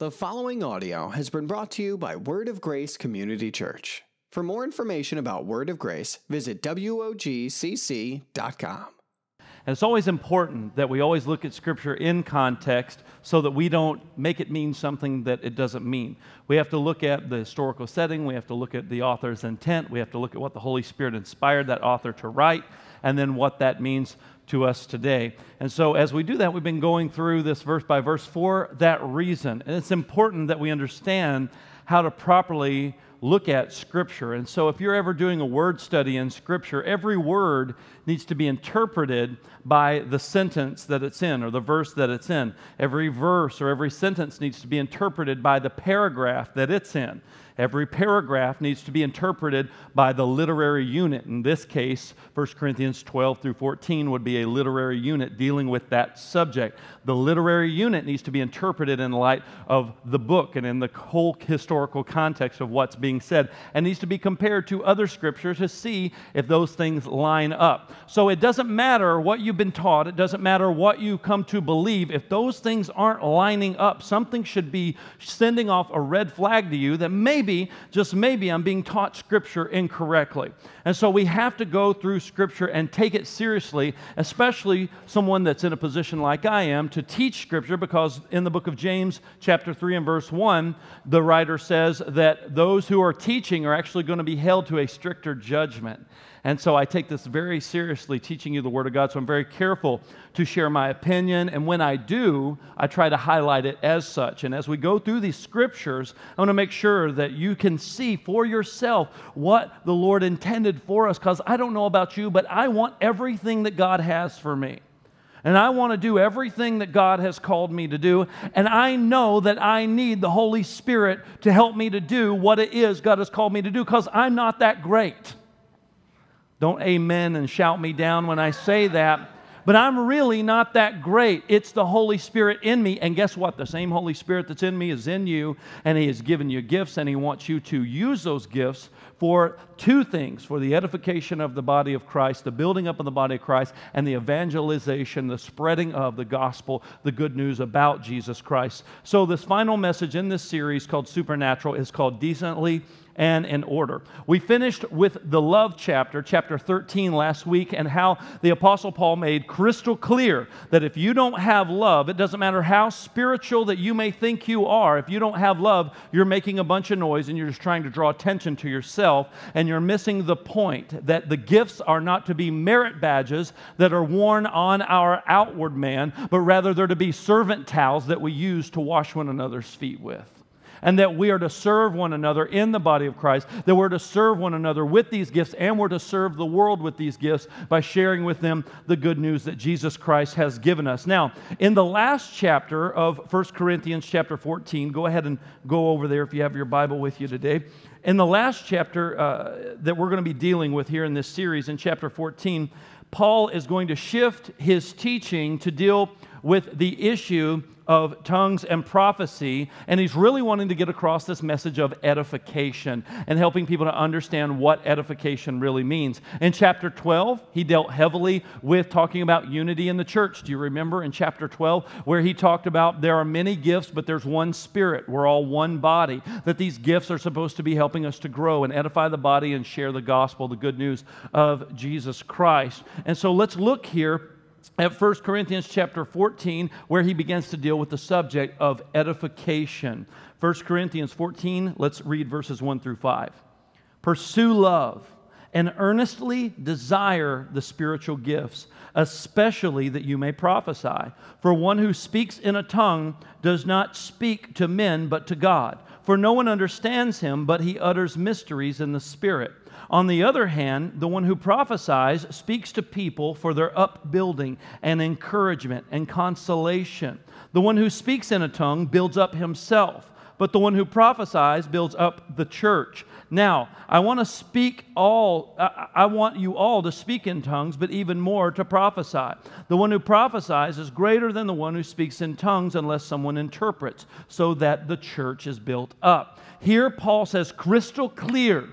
The following audio has been brought to you by Word of Grace Community Church. For more information about Word of Grace, visit WOGCC.com. And it's always important that we always look at Scripture in context so that we don't make it mean something that it doesn't mean. We have to look at the historical setting, we have to look at the author's intent, we have to look at what the Holy Spirit inspired that author to write, and then what that means to us today. And so, as we do that, we've been going through this verse by verse for that reason. And it's important that we understand how to properly look at Scripture. And so, if you're ever doing a word study in Scripture, every word needs to be interpreted by the sentence that it's in or the verse that it's in. Every verse or every sentence needs to be interpreted by the paragraph that it's in. Every paragraph needs to be interpreted by the literary unit. In this case, 1 Corinthians 12 through 14 would be a literary unit dealing with that subject. The literary unit needs to be interpreted in light of the book and in the whole historical context of what's being said, and needs to be compared to other scriptures to see if those things line up. So it doesn't matter what you've been taught, it doesn't matter what you come to believe. If those things aren't lining up, something should be sending off a red flag to you that maybe, just maybe, I'm being taught Scripture incorrectly. And so we have to go through Scripture and take it seriously, especially someone that's in a position like I am to teach Scripture, because in the book of James, chapter 3 and verse 1, the writer says that those who are teaching are actually going to be held to a stricter judgment. And so I take this very seriously, teaching you the Word of God. So I'm very careful to share my opinion. And when I do, I try to highlight it as such. And as we go through these scriptures, I want to make sure that you can see for yourself what the Lord intended for us. Because I don't know about you, but I want everything that God has for me. And I want to do everything that God has called me to do. And I know that I need the Holy Spirit to help me to do what it is God has called me to do because I'm not that great. Don't amen and shout me down when I say that. But I'm really not that great. It's the Holy Spirit in me. And guess what? The same Holy Spirit that's in me is in you, and He has given you gifts, and He wants you to use those gifts for two things for the edification of the body of Christ, the building up of the body of Christ, and the evangelization, the spreading of the gospel, the good news about Jesus Christ. So, this final message in this series called Supernatural is called Decently and in order. We finished with the love chapter, chapter 13, last week, and how the Apostle Paul made crystal clear that if you don't have love, it doesn't matter how spiritual that you may think you are, if you don't have love, you're making a bunch of noise and you're just trying to draw attention to yourself, and you're missing the point that the gifts are not to be merit badges that are worn on our outward man, but rather they're to be servant towels that we use to wash one another's feet with and that we are to serve one another in the body of Christ, that we're to serve one another with these gifts, and we're to serve the world with these gifts by sharing with them the good news that Jesus Christ has given us. Now, in the last chapter of 1 Corinthians, chapter 14, go ahead and go over there if you have your Bible with you today. In the last chapter uh, that we're going to be dealing with here in this series, in chapter 14, Paul is going to shift his teaching to deal with the issue of tongues and prophecy, and he's really wanting to get across this message of edification and helping people to understand what edification really means. In chapter 12, he dealt heavily with talking about unity in the church. Do you remember in chapter 12 where he talked about there are many gifts, but there's one spirit? We're all one body. That these gifts are supposed to be helping us to grow and edify the body and share the gospel, the good news of Jesus Christ. And so let's look here at 1 Corinthians chapter 14, where he begins to deal with the subject of edification. 1 Corinthians 14, let's read verses 1 through 5. Pursue love and earnestly desire the spiritual gifts, especially that you may prophesy. For one who speaks in a tongue does not speak to men, but to God. For no one understands him, but he utters mysteries in the Spirit. On the other hand, the one who prophesies speaks to people for their upbuilding and encouragement and consolation. The one who speaks in a tongue builds up himself, but the one who prophesies builds up the church. Now, I want to speak all, I want you all to speak in tongues, but even more to prophesy. The one who prophesies is greater than the one who speaks in tongues unless someone interprets, so that the church is built up. Here, Paul says crystal clear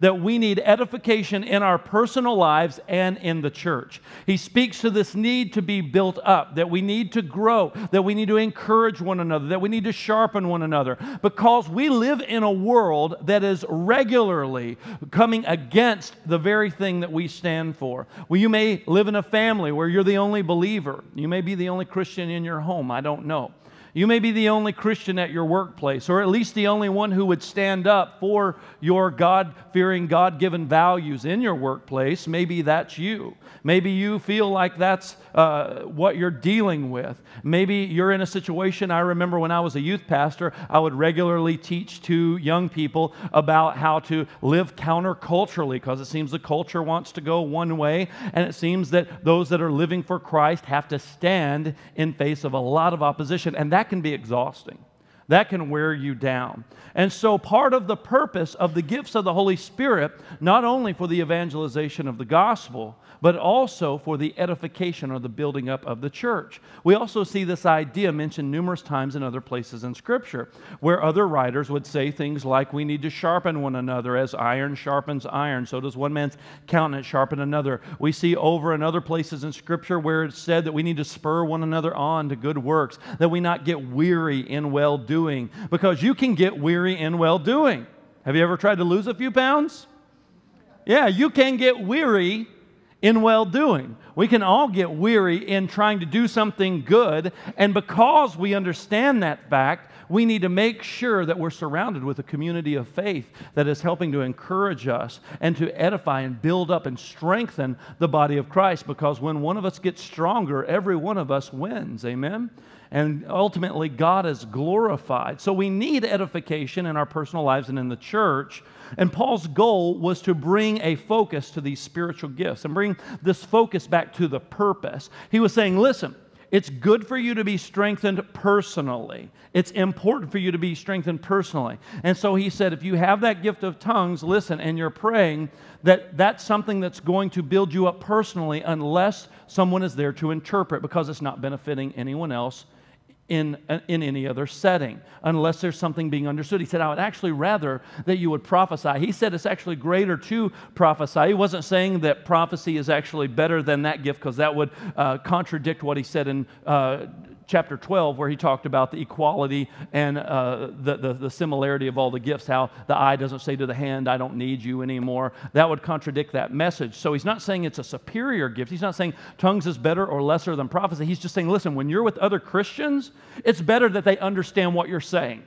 that we need edification in our personal lives and in the church. He speaks to this need to be built up, that we need to grow, that we need to encourage one another, that we need to sharpen one another, because we live in a world that is regularly coming against the very thing that we stand for. Well, you may live in a family where you're the only believer, you may be the only Christian in your home, I don't know. You may be the only Christian at your workplace, or at least the only one who would stand up for your God fearing, God given values in your workplace. Maybe that's you. Maybe you feel like that's uh, what you're dealing with. Maybe you're in a situation. I remember when I was a youth pastor, I would regularly teach to young people about how to live counterculturally because it seems the culture wants to go one way, and it seems that those that are living for Christ have to stand in face of a lot of opposition, and that can be exhausting. That can wear you down. And so, part of the purpose of the gifts of the Holy Spirit, not only for the evangelization of the gospel, but also for the edification or the building up of the church. We also see this idea mentioned numerous times in other places in Scripture, where other writers would say things like, We need to sharpen one another as iron sharpens iron, so does one man's countenance sharpen another. We see over in other places in Scripture where it's said that we need to spur one another on to good works, that we not get weary in well doing, because you can get weary in well doing. Have you ever tried to lose a few pounds? Yeah, you can get weary in well doing. We can all get weary in trying to do something good, and because we understand that fact, we need to make sure that we're surrounded with a community of faith that is helping to encourage us and to edify and build up and strengthen the body of Christ because when one of us gets stronger, every one of us wins. Amen? And ultimately God is glorified. So we need edification in our personal lives and in the church. And Paul's goal was to bring a focus to these spiritual gifts and bring this focus back to the purpose. He was saying, listen, it's good for you to be strengthened personally. It's important for you to be strengthened personally. And so he said, if you have that gift of tongues, listen, and you're praying, that that's something that's going to build you up personally unless someone is there to interpret because it's not benefiting anyone else in, in any other setting unless there's something being understood. He said, I would actually rather that you would prophesy. He said it's actually greater to prophesy. He wasn't saying that prophecy is actually better than that gift because that would uh, contradict what he said in uh, chapter 12, where he talked about the equality and uh, the, the, the, similarity of all the gifts, how the eye doesn't say to the hand, I don't need you anymore. That would contradict that message. So he's not saying it's a superior gift. He's not saying tongues is better or lesser than prophecy. He's just saying, listen, when you're with other Christians, it's better that they understand what you're saying.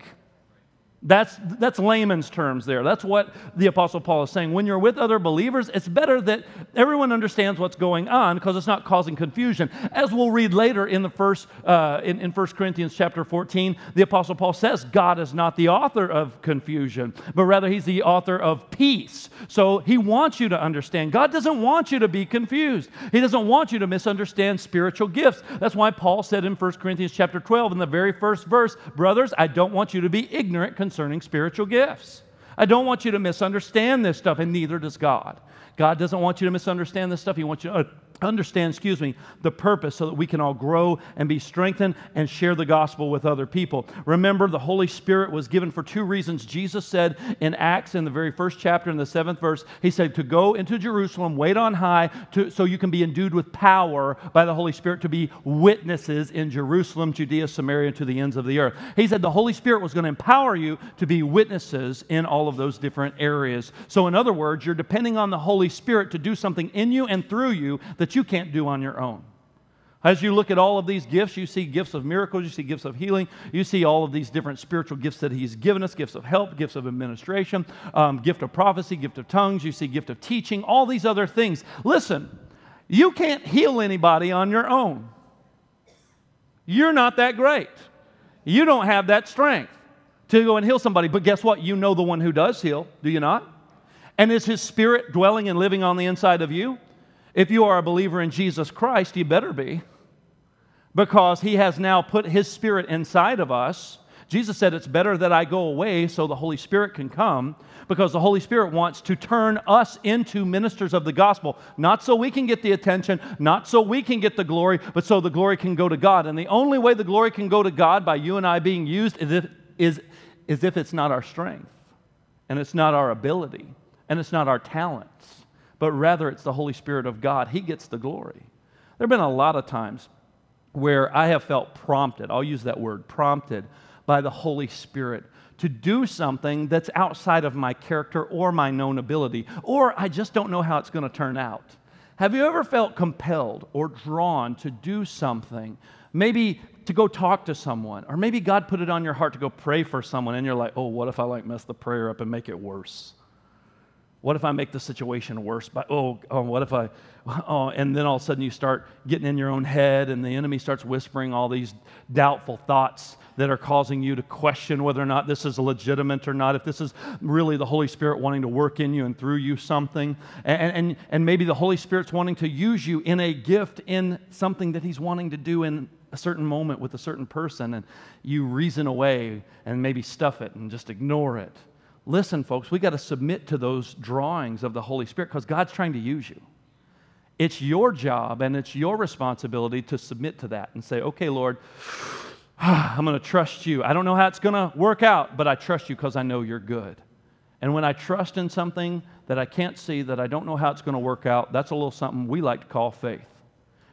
That's, that's layman's terms there. That's what the Apostle Paul is saying. When you're with other believers, it's better that everyone understands what's going on because it's not causing confusion. As we'll read later in the first, uh, in, in 1 Corinthians chapter 14, the Apostle Paul says God is not the author of confusion, but rather he's the author of peace. So he wants you to understand. God doesn't want you to be confused. He doesn't want you to misunderstand spiritual gifts. That's why Paul said in 1 Corinthians chapter 12, in the very first verse, brothers, I don't want you to be ignorant concerning spiritual gifts. I don't want you to misunderstand this stuff, and neither does God. God doesn't want you to misunderstand this stuff. He wants you to understand, excuse me, the purpose so that we can all grow and be strengthened and share the gospel with other people. Remember, the Holy Spirit was given for two reasons. Jesus said in Acts, in the very first chapter, in the seventh verse, He said, to go into Jerusalem, wait on high, to, so you can be endued with power by the Holy Spirit to be witnesses in Jerusalem, Judea, Samaria, and to the ends of the earth. He said the Holy Spirit was going to empower you to be witnesses in all of those different areas. So, in other words, you're depending on the Holy Spirit to do something in you and through you that that you can't do on your own. As you look at all of these gifts, you see gifts of miracles, you see gifts of healing, you see all of these different spiritual gifts that He's given us gifts of help, gifts of administration, um, gift of prophecy, gift of tongues, you see gift of teaching, all these other things. Listen, you can't heal anybody on your own. You're not that great. You don't have that strength to go and heal somebody. But guess what? You know the one who does heal, do you not? And is His Spirit dwelling and living on the inside of you? If you are a believer in Jesus Christ, you better be, because He has now put His Spirit inside of us. Jesus said, It's better that I go away so the Holy Spirit can come, because the Holy Spirit wants to turn us into ministers of the gospel, not so we can get the attention, not so we can get the glory, but so the glory can go to God. And the only way the glory can go to God by you and I being used is if, is, is if it's not our strength and it's not our ability and it's not our talents, but rather it's the Holy Spirit of God. He gets the glory. There have been a lot of times where I have felt prompted, I'll use that word, prompted by the Holy Spirit to do something that's outside of my character or my known ability, or I just don't know how it's going to turn out. Have you ever felt compelled or drawn to do something? Maybe to go talk to someone, or maybe God put it on your heart to go pray for someone, and you're like, oh, what if I like mess the prayer up and make it worse? What if I make the situation worse? By, oh, oh, what if I, oh, and then all of a sudden you start getting in your own head, and the enemy starts whispering all these doubtful thoughts that are causing you to question whether or not this is legitimate or not, if this is really the Holy Spirit wanting to work in you and through you something. And, and, and maybe the Holy Spirit's wanting to use you in a gift in something that He's wanting to do in a certain moment with a certain person, and you reason away and maybe stuff it and just ignore it. Listen, folks, we got to submit to those drawings of the Holy Spirit because God's trying to use you. It's your job and it's your responsibility to submit to that and say, okay, Lord, I'm going to trust you. I don't know how it's going to work out, but I trust you because I know you're good. And when I trust in something that I can't see, that I don't know how it's going to work out, that's a little something we like to call faith.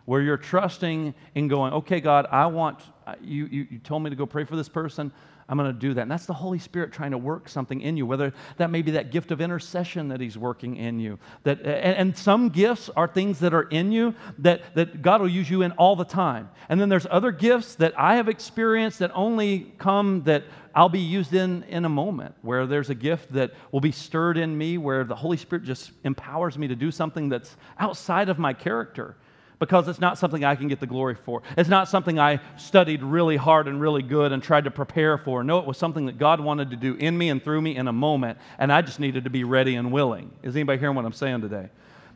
Where you're trusting in going, okay, God, I want, you, you, you told me to go pray for this person. I'm going to do that. And that's the Holy Spirit trying to work something in you, whether that may be that gift of intercession that He's working in you. That, and, and some gifts are things that are in you that, that God will use you in all the time. And then there's other gifts that I have experienced that only come that I'll be used in in a moment, where there's a gift that will be stirred in me, where the Holy Spirit just empowers me to do something that's outside of my character because it's not something I can get the glory for. It's not something I studied really hard and really good and tried to prepare for. No, it was something that God wanted to do in me and through me in a moment, and I just needed to be ready and willing. Is anybody hearing what I'm saying today?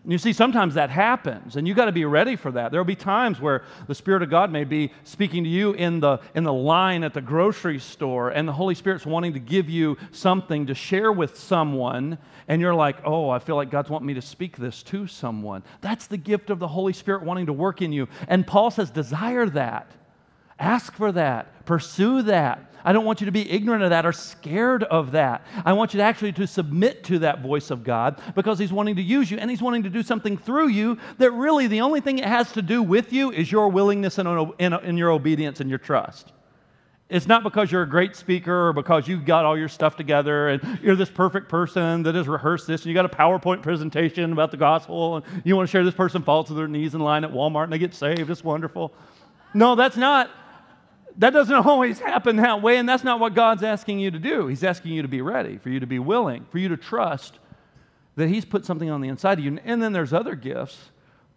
You see, sometimes that happens, and you got to be ready for that. There will be times where the Spirit of God may be speaking to you in the, in the line at the grocery store, and the Holy Spirit's wanting to give you something to share with someone, and you're like, oh, I feel like God's wanting me to speak this to someone. That's the gift of the Holy Spirit wanting to work in you. And Paul says, desire that, ask for that, pursue that. I don't want you to be ignorant of that or scared of that. I want you to actually to submit to that voice of God because he's wanting to use you and he's wanting to do something through you that really the only thing it has to do with you is your willingness and, and your obedience and your trust. It's not because you're a great speaker or because you've got all your stuff together and you're this perfect person that has rehearsed this and you got a PowerPoint presentation about the gospel and you want to share this person falls to their knees in line at Walmart and they get saved. It's wonderful. No, that's not that doesn't always happen that way, and that's not what God's asking you to do. He's asking you to be ready, for you to be willing, for you to trust that He's put something on the inside of you. And then there's other gifts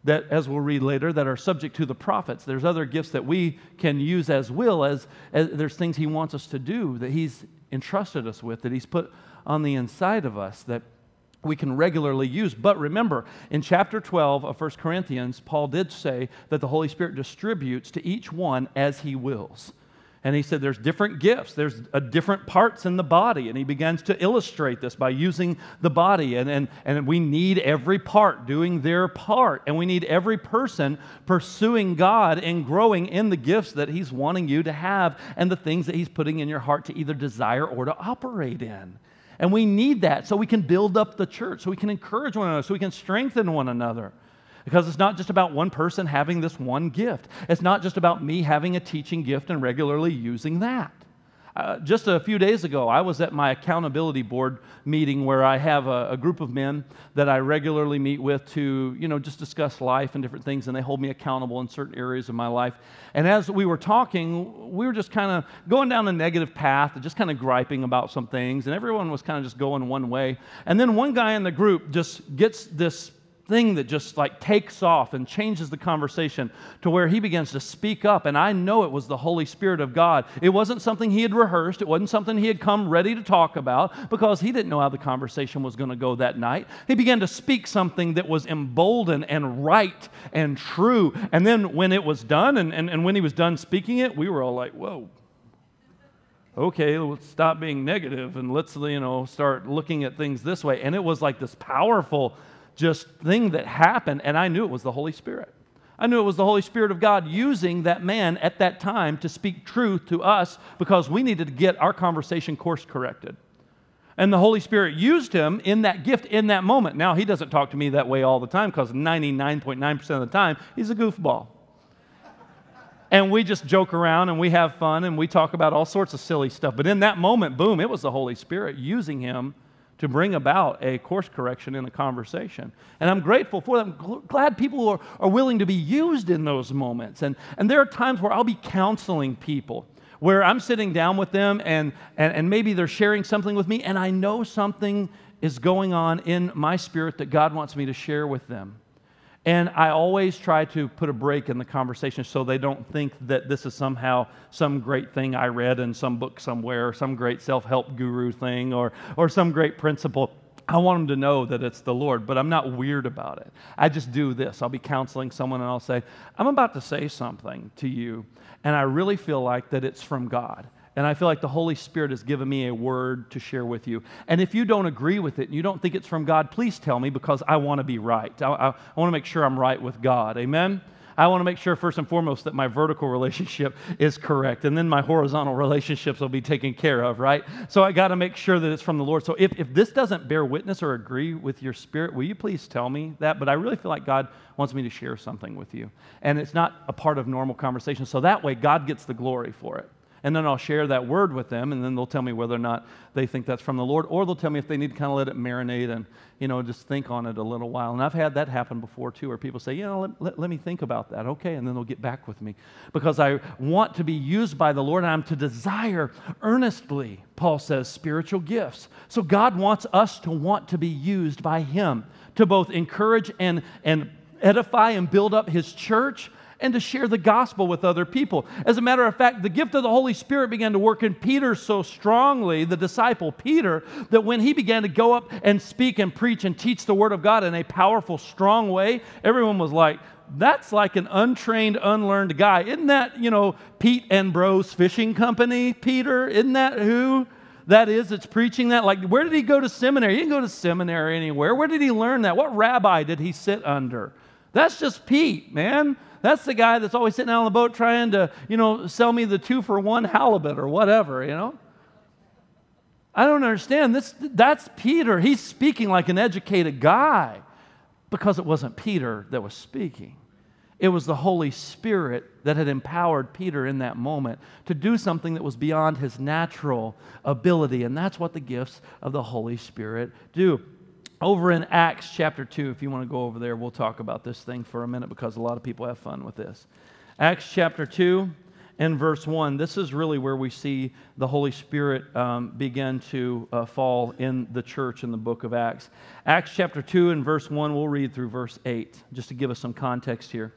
that, as we'll read later, that are subject to the prophets. There's other gifts that we can use as will, as, as there's things He wants us to do that He's entrusted us with, that He's put on the inside of us that we can regularly use. But remember, in chapter 12 of 1 Corinthians, Paul did say that the Holy Spirit distributes to each one as he wills. And he said there's different gifts, there's a different parts in the body. And he begins to illustrate this by using the body. And, and, and we need every part doing their part. And we need every person pursuing God and growing in the gifts that he's wanting you to have and the things that he's putting in your heart to either desire or to operate in. And we need that so we can build up the church, so we can encourage one another, so we can strengthen one another. Because it's not just about one person having this one gift. It's not just about me having a teaching gift and regularly using that. Uh, just a few days ago, I was at my accountability board meeting where I have a, a, group of men that I regularly meet with to, you know, just discuss life and different things, and they hold me accountable in certain areas of my life. And as we were talking, we were just kind of going down a negative path, just kind of griping about some things, and everyone was kind of just going one way. And then one guy in the group just gets this thing that just like takes off and changes the conversation to where he begins to speak up. And I know it was the Holy Spirit of God. It wasn't something he had rehearsed, it wasn't something he had come ready to talk about because he didn't know how the conversation was going to go that night. He began to speak something that was emboldened and right and true. And then when it was done and, and, and when he was done speaking it, we were all like, whoa okay, let's stop being negative and let's, you know, start looking at things this way. And it was like this powerful just thing that happened, and I knew it was the Holy Spirit. I knew it was the Holy Spirit of God using that man at that time to speak truth to us because we needed to get our conversation course corrected. And the Holy Spirit used him in that gift in that moment. Now, he doesn't talk to me that way all the time because 99.9% of the time, he's a goofball. and we just joke around and we have fun and we talk about all sorts of silly stuff. But in that moment, boom, it was the Holy Spirit using him to bring about a course correction in a conversation. And I'm grateful for them. Glad people are, are willing to be used in those moments. And, and there are times where I'll be counseling people where I'm sitting down with them and, and, and maybe they're sharing something with me, and I know something is going on in my spirit that God wants me to share with them. And I always try to put a break in the conversation so they don't think that this is somehow some great thing I read in some book somewhere, or some great self help guru thing, or, or some great principle. I want them to know that it's the Lord, but I'm not weird about it. I just do this. I'll be counseling someone and I'll say, I'm about to say something to you, and I really feel like that it's from God. And I feel like the Holy Spirit has given me a word to share with you. And if you don't agree with it and you don't think it's from God, please tell me because I want to be right. I, I, I want to make sure I'm right with God. Amen? I want to make sure, first and foremost, that my vertical relationship is correct. And then my horizontal relationships will be taken care of, right? So I got to make sure that it's from the Lord. So if, if this doesn't bear witness or agree with your spirit, will you please tell me that? But I really feel like God wants me to share something with you. And it's not a part of normal conversation. So that way, God gets the glory for it and then I'll share that word with them, and then they'll tell me whether or not they think that's from the Lord, or they'll tell me if they need to kind of let it marinate and, you know, just think on it a little while. And I've had that happen before, too, where people say, you know, let, let, let me think about that. Okay, and then they'll get back with me. Because I want to be used by the Lord, and I'm to desire earnestly, Paul says, spiritual gifts. So God wants us to want to be used by Him to both encourage and, and edify and build up His church and to share the gospel with other people. As a matter of fact, the gift of the Holy Spirit began to work in Peter so strongly, the disciple Peter, that when he began to go up and speak and preach and teach the word of God in a powerful, strong way, everyone was like, that's like an untrained, unlearned guy. Isn't that, you know, Pete and Bros Fishing Company, Peter? Isn't that who? that is it's preaching that like where did he go to seminary he didn't go to seminary anywhere where did he learn that what rabbi did he sit under that's just pete man that's the guy that's always sitting out on the boat trying to, you know, sell me the two for one halibut or whatever, you know? I don't understand. This, that's Peter. He's speaking like an educated guy because it wasn't Peter that was speaking. It was the Holy Spirit that had empowered Peter in that moment to do something that was beyond his natural ability. And that's what the gifts of the Holy Spirit do over in Acts chapter 2, if you want to go over there, we'll talk about this thing for a minute because a lot of people have fun with this. Acts chapter 2 and verse 1, this is really where we see the Holy Spirit um, begin to uh, fall in the church in the book of Acts. Acts chapter 2 and verse 1, we'll read through verse 8, just to give us some context here.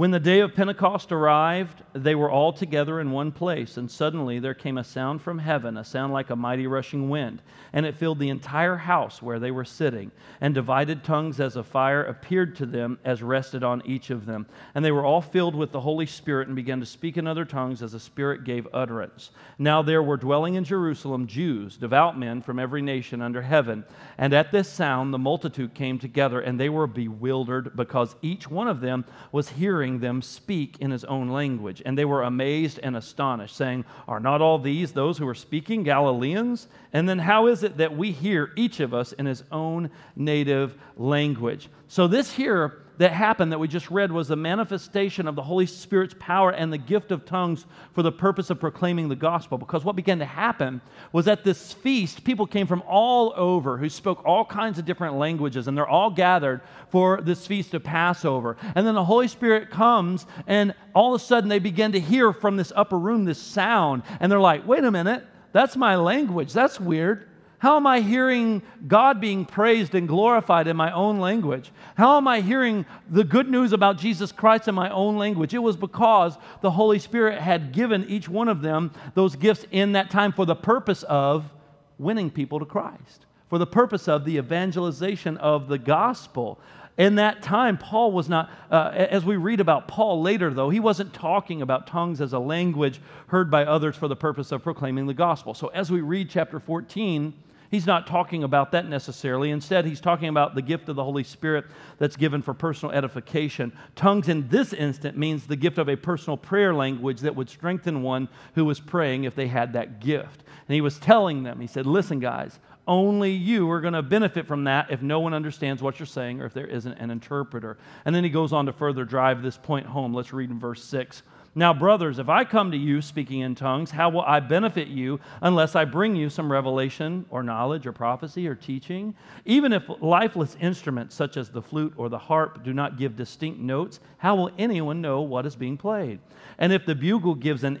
When the day of Pentecost arrived, they were all together in one place, and suddenly there came a sound from heaven, a sound like a mighty rushing wind, and it filled the entire house where they were sitting. And divided tongues as a fire appeared to them as rested on each of them. And they were all filled with the Holy Spirit and began to speak in other tongues as the Spirit gave utterance. Now there were dwelling in Jerusalem Jews, devout men from every nation under heaven. And at this sound the multitude came together, and they were bewildered because each one of them was hearing hearing them speak in his own language. And they were amazed and astonished, saying, Are not all these those who are speaking Galileans? And then how is it that we hear each of us in his own native language? So, this here that happened that we just read was the manifestation of the Holy Spirit's power and the gift of tongues for the purpose of proclaiming the gospel. Because what began to happen was at this feast, people came from all over who spoke all kinds of different languages, and they're all gathered for this feast of Passover. And then the Holy Spirit comes, and all of a sudden they begin to hear from this upper room this sound, and they're like, wait a minute, that's my language. That's weird. How am I hearing God being praised and glorified in my own language? How am I hearing the good news about Jesus Christ in my own language? It was because the Holy Spirit had given each one of them those gifts in that time for the purpose of winning people to Christ, for the purpose of the evangelization of the gospel. In that time, Paul was not, uh, as we read about Paul later, though, he wasn't talking about tongues as a language heard by others for the purpose of proclaiming the gospel. So as we read chapter 14, He's not talking about that necessarily. Instead, he's talking about the gift of the Holy Spirit that's given for personal edification. Tongues in this instant means the gift of a personal prayer language that would strengthen one who was praying if they had that gift. And he was telling them, he said, Listen, guys, Only you are going to benefit from that if no one understands what you're saying or if there isn't an interpreter. And then he goes on to further drive this point home. Let's read in verse 6. Now, brothers, if I come to you speaking in tongues, how will I benefit you unless I bring you some revelation or knowledge or prophecy or teaching? Even if lifeless instruments such as the flute or the harp do not give distinct notes, how will anyone know what is being played? And if the bugle gives an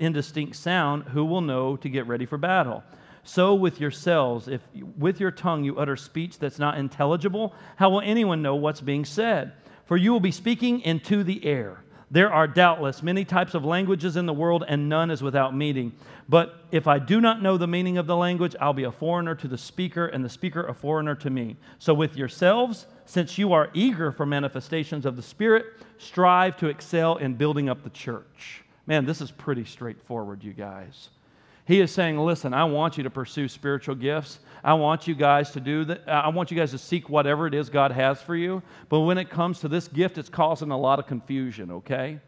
indistinct sound, who will know to get ready for battle? So with yourselves, if with your tongue you utter speech that's not intelligible, how will anyone know what's being said? For you will be speaking into the air. There are doubtless many types of languages in the world, and none is without meaning. But if I do not know the meaning of the language, I'll be a foreigner to the speaker, and the speaker a foreigner to me. So with yourselves, since you are eager for manifestations of the Spirit, strive to excel in building up the church. Man, this is pretty straightforward, you guys. He is saying, listen, I want you to pursue spiritual gifts. I want you guys to do that. I want you guys to seek whatever it is God has for you. But when it comes to this gift, it's causing a lot of confusion, okay?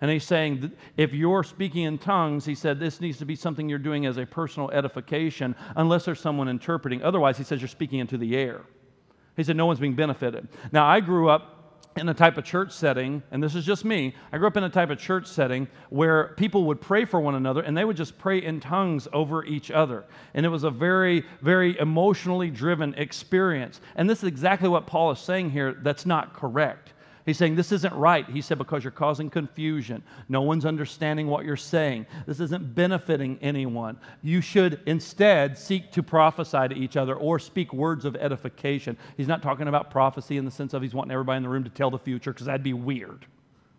And he's saying, if you're speaking in tongues, he said, this needs to be something you're doing as a personal edification, unless there's someone interpreting. Otherwise, he says, you're speaking into the air. He said, no one's being benefited. Now, I grew up in a type of church setting, and this is just me, I grew up in a type of church setting where people would pray for one another and they would just pray in tongues over each other. And it was a very, very emotionally driven experience. And this is exactly what Paul is saying here that's not correct. He's saying this isn't right. He said, because you're causing confusion. No one's understanding what you're saying. This isn't benefiting anyone. You should instead seek to prophesy to each other or speak words of edification. He's not talking about prophecy in the sense of he's wanting everybody in the room to tell the future because that'd be weird,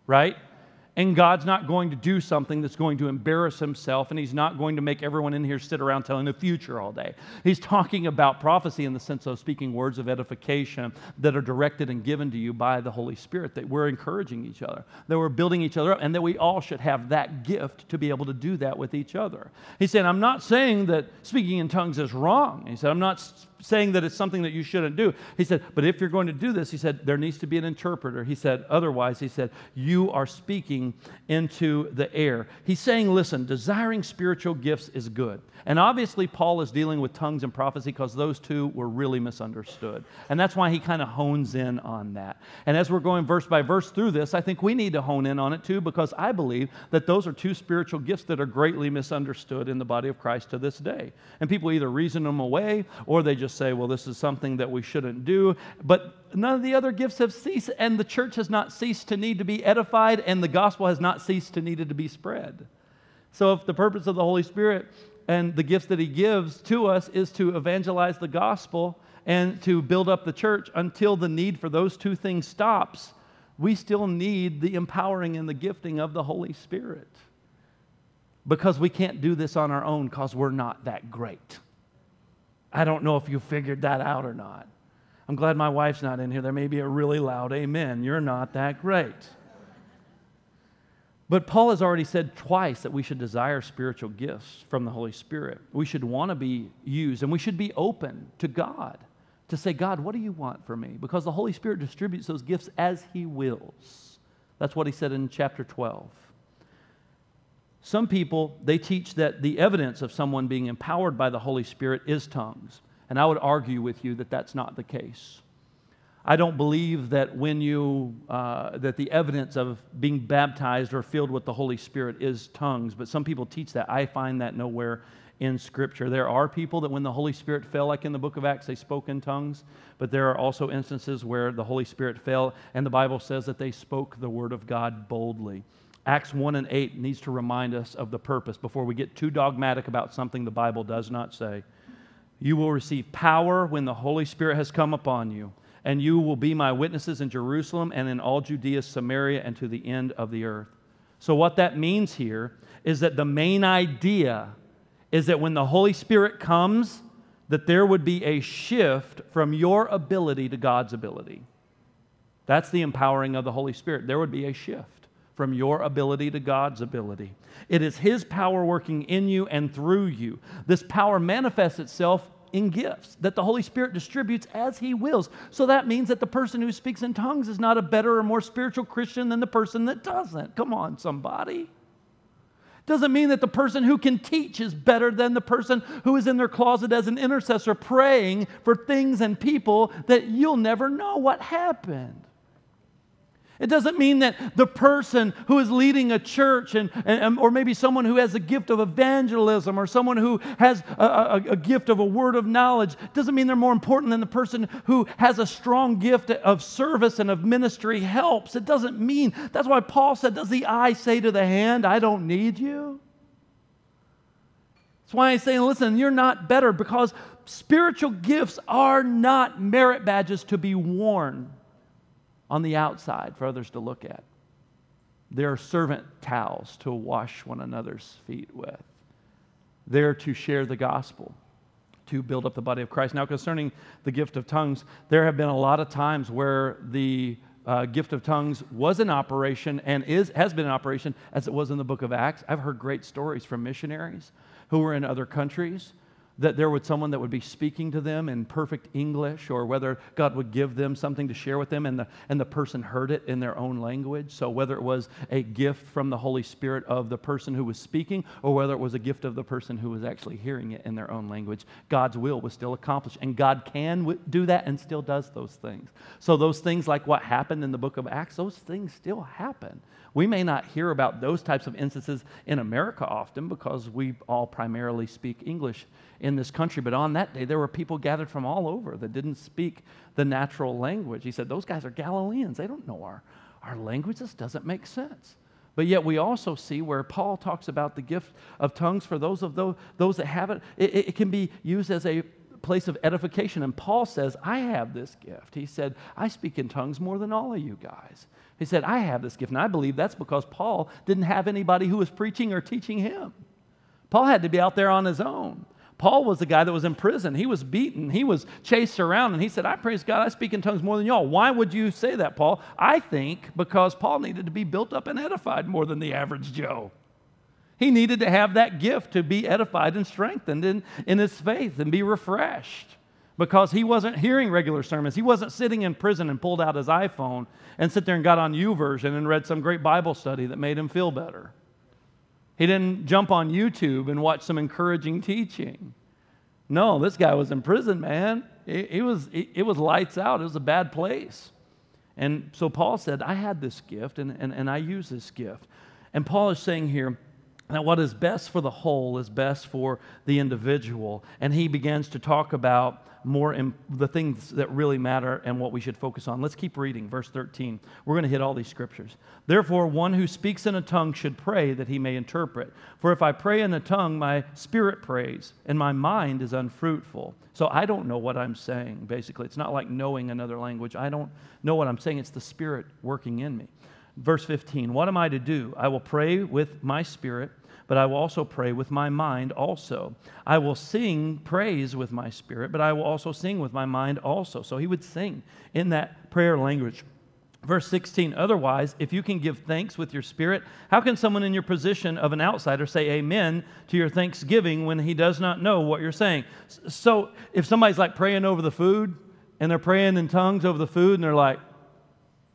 right? And God's not going to do something that's going to embarrass himself, and he's not going to make everyone in here sit around telling the future all day. He's talking about prophecy in the sense of speaking words of edification that are directed and given to you by the Holy Spirit, that we're encouraging each other, that we're building each other up, and that we all should have that gift to be able to do that with each other. He said, I'm not saying that speaking in tongues is wrong. He said, I'm not saying that it's something that you shouldn't do. He said, but if you're going to do this, he said, there needs to be an interpreter. He said, otherwise, he said, you are speaking into the air. He's saying, listen, desiring spiritual gifts is good. And obviously, Paul is dealing with tongues and prophecy because those two were really misunderstood. And that's why he kind of hones in on that. And as we're going verse by verse through this, I think we need to hone in on it too because I believe that those are two spiritual gifts that are greatly misunderstood in the body of Christ to this day. And people either reason them away or they just say, well, this is something that we shouldn't do. But none of the other gifts have ceased, and the church has not ceased to need to be edified, and the gospel has not ceased to need to be spread. So, if the purpose of the Holy Spirit and the gifts that He gives to us is to evangelize the gospel and to build up the church until the need for those two things stops, we still need the empowering and the gifting of the Holy Spirit. Because we can't do this on our own because we're not that great. I don't know if you figured that out or not. I'm glad my wife's not in here. There may be a really loud amen. You're not that great. But Paul has already said twice that we should desire spiritual gifts from the Holy Spirit. We should want to be used and we should be open to God to say, God, what do you want for me? Because the Holy Spirit distributes those gifts as He wills. That's what He said in chapter 12. Some people, they teach that the evidence of someone being empowered by the Holy Spirit is tongues. And I would argue with you that that's not the case. I don't believe that when you, uh, that the evidence of being baptized or filled with the Holy Spirit is tongues, but some people teach that. I find that nowhere in Scripture. There are people that when the Holy Spirit fell, like in the book of Acts, they spoke in tongues, but there are also instances where the Holy Spirit fell, and the Bible says that they spoke the word of God boldly. Acts 1 and 8 needs to remind us of the purpose before we get too dogmatic about something the Bible does not say. You will receive power when the Holy Spirit has come upon you and you will be my witnesses in Jerusalem and in all Judea, Samaria, and to the end of the earth. So, what that means here is that the main idea is that when the Holy Spirit comes, that there would be a shift from your ability to God's ability. That's the empowering of the Holy Spirit. There would be a shift from your ability to God's ability. It is His power working in you and through you. This power manifests itself in gifts that the Holy Spirit distributes as He wills. So that means that the person who speaks in tongues is not a better or more spiritual Christian than the person that doesn't. Come on, somebody. Doesn't mean that the person who can teach is better than the person who is in their closet as an intercessor praying for things and people that you'll never know what happened. It doesn't mean that the person who is leading a church, and, and or maybe someone who has a gift of evangelism, or someone who has a, a, a, gift of a word of knowledge, doesn't mean they're more important than the person who has a strong gift of service and of ministry helps. It doesn't mean. That's why Paul said, Does the eye say to the hand, I don't need you? That's why I say, listen, you're not better because spiritual gifts are not merit badges to be worn on the outside for others to look at. There are servant towels to wash one another's feet with. They're to share the gospel, to build up the body of Christ. Now, concerning the gift of tongues, there have been a lot of times where the uh, gift of tongues was in operation and is, has been in operation as it was in the book of Acts. I've heard great stories from missionaries who were in other countries that there was someone that would be speaking to them in perfect English, or whether God would give them something to share with them and the, and the person heard it in their own language. So, whether it was a gift from the Holy Spirit of the person who was speaking, or whether it was a gift of the person who was actually hearing it in their own language, God's will was still accomplished. And God can do that and still does those things. So, those things like what happened in the book of Acts, those things still happen. We may not hear about those types of instances in America often because we all primarily speak English in this country. But on that day, there were people gathered from all over that didn't speak the natural language. He said, Those guys are Galileans. They don't know our, our language. This doesn't make sense. But yet, we also see where Paul talks about the gift of tongues for those of those, those that have it, it, it can be used as a place of edification. And Paul says, I have this gift. He said, I speak in tongues more than all of you guys. He said, I have this gift. And I believe that's because Paul didn't have anybody who was preaching or teaching him. Paul had to be out there on his own. Paul was the guy that was in prison. He was beaten. He was chased around. And he said, I praise God, I speak in tongues more than y'all. Why would you say that, Paul? I think because Paul needed to be built up and edified more than the average Joe. He needed to have that gift to be edified and strengthened in, in his faith and be refreshed because he wasn't hearing regular sermons. He wasn't sitting in prison and pulled out his iPhone and sit there and got on YouVersion and read some great Bible study that made him feel better. He didn't jump on YouTube and watch some encouraging teaching. No, this guy was in prison, man. It, it was, it, it, was lights out. It was a bad place. And so Paul said, I had this gift and, and, and I use this gift. And Paul is saying here that what is best for the whole is best for the individual. And he begins to talk about more in the things that really matter and what we should focus on. Let's keep reading, verse 13. We're going to hit all these scriptures. Therefore, one who speaks in a tongue should pray that he may interpret. For if I pray in a tongue, my spirit prays, and my mind is unfruitful. So I don't know what I'm saying, basically. It's not like knowing another language. I don't know what I'm saying, it's the spirit working in me. Verse 15 What am I to do? I will pray with my spirit but I will also pray with my mind also. I will sing praise with my spirit, but I will also sing with my mind also. So he would sing in that prayer language. Verse 16, otherwise, if you can give thanks with your spirit, how can someone in your position of an outsider say amen to your thanksgiving when he does not know what you're saying? So if somebody's like praying over the food and they're praying in tongues over the food and they're like,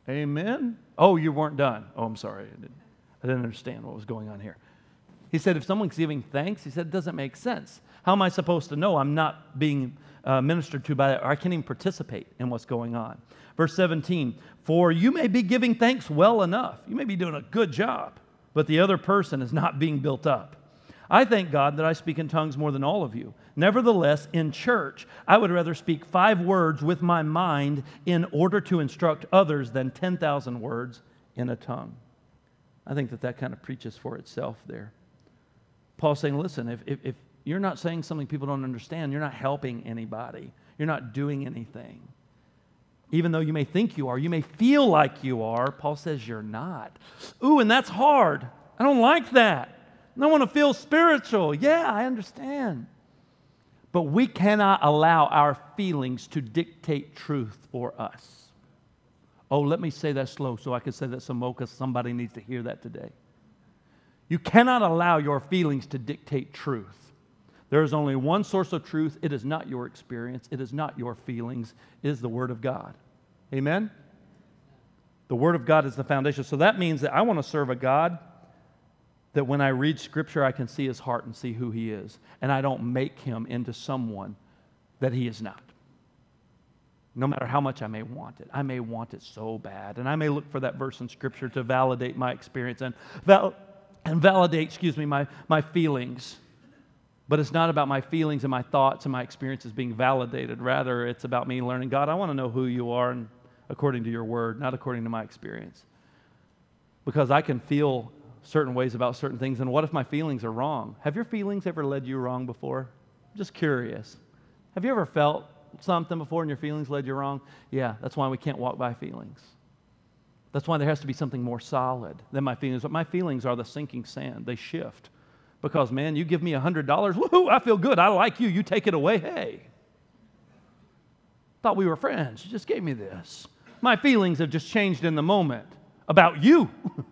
amen? Oh, you weren't done. Oh, I'm sorry. I didn't, I didn't understand what was going on here. He said, if someone's giving thanks, he said, it doesn't make sense. How am I supposed to know I'm not being uh, ministered to by that, or I can't even participate in what's going on? Verse 17, for you may be giving thanks well enough. You may be doing a good job, but the other person is not being built up. I thank God that I speak in tongues more than all of you. Nevertheless, in church, I would rather speak five words with my mind in order to instruct others than 10,000 words in a tongue. I think that that kind of preaches for itself there. Paul's saying, listen, if, if, if you're not saying something people don't understand, you're not helping anybody, you're not doing anything. Even though you may think you are, you may feel like you are, Paul says you're not. Ooh, and that's hard. I don't like that. I don't want to feel spiritual. Yeah, I understand. But we cannot allow our feelings to dictate truth for us. Oh, let me say that slow so I can say that some more because somebody needs to hear that today. You cannot allow your feelings to dictate truth. There is only one source of truth. It is not your experience, it is not your feelings, it is the Word of God. Amen? The Word of God is the foundation. So that means that I want to serve a God that when I read scripture, I can see his heart and see who he is. And I don't make him into someone that he is not. No matter how much I may want it, I may want it so bad. And I may look for that verse in scripture to validate my experience and, val- and validate, excuse me, my, my feelings. But it's not about my feelings and my thoughts and my experiences being validated. Rather, it's about me learning, God, I want to know who you are and according to your word, not according to my experience. Because I can feel certain ways about certain things, and what if my feelings are wrong? Have your feelings ever led you wrong before? I'm just curious. Have you ever felt something before and your feelings led you wrong? Yeah, that's why we can't walk by feelings. That's why there has to be something more solid than my feelings. But my feelings are the sinking sand, they shift. Because, man, you give me $100, woohoo, I feel good. I like you. You take it away. Hey. Thought we were friends. You just gave me this. My feelings have just changed in the moment about you.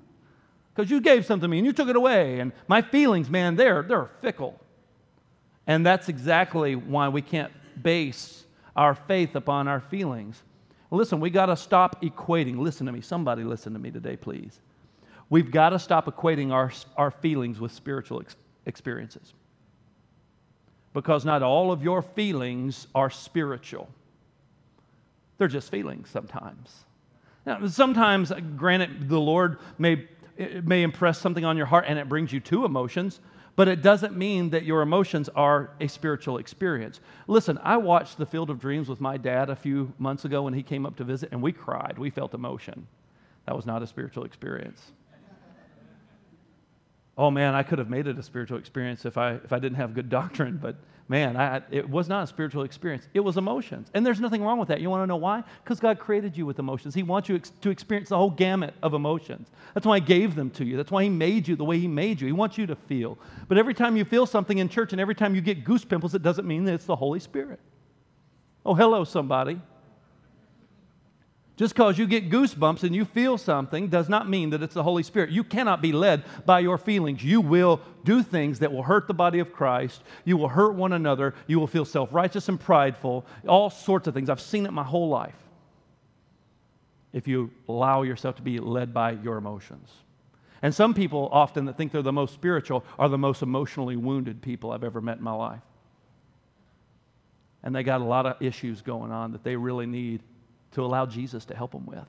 Because you gave something to me and you took it away. And my feelings, man, they're, they're fickle. And that's exactly why we can't base our faith upon our feelings. Listen, we got to stop equating. Listen to me. Somebody listen to me today, please. We've got to stop equating our, our feelings with spiritual ex- experiences. Because not all of your feelings are spiritual, they're just feelings sometimes. Now, sometimes, granted, the Lord may, may impress something on your heart and it brings you to emotions, but it doesn't mean that your emotions are a spiritual experience. Listen, I watched The Field of Dreams with my dad a few months ago when he came up to visit, and we cried. We felt emotion. That was not a spiritual experience oh man, I could have made it a spiritual experience if I, if I didn't have good doctrine, but man, I, it was not a spiritual experience. It was emotions. And there's nothing wrong with that. You want to know why? Because God created you with emotions. He wants you ex- to experience the whole gamut of emotions. That's why He gave them to you. That's why He made you the way He made you. He wants you to feel. But every time you feel something in church and every time you get goose pimples, it doesn't mean that it's the Holy Spirit. Oh, hello, somebody. Just because you get goosebumps and you feel something does not mean that it's the Holy Spirit. You cannot be led by your feelings. You will do things that will hurt the body of Christ. You will hurt one another. You will feel self righteous and prideful, all sorts of things. I've seen it my whole life. If you allow yourself to be led by your emotions. And some people often that think they're the most spiritual are the most emotionally wounded people I've ever met in my life. And they got a lot of issues going on that they really need to allow Jesus to help them with.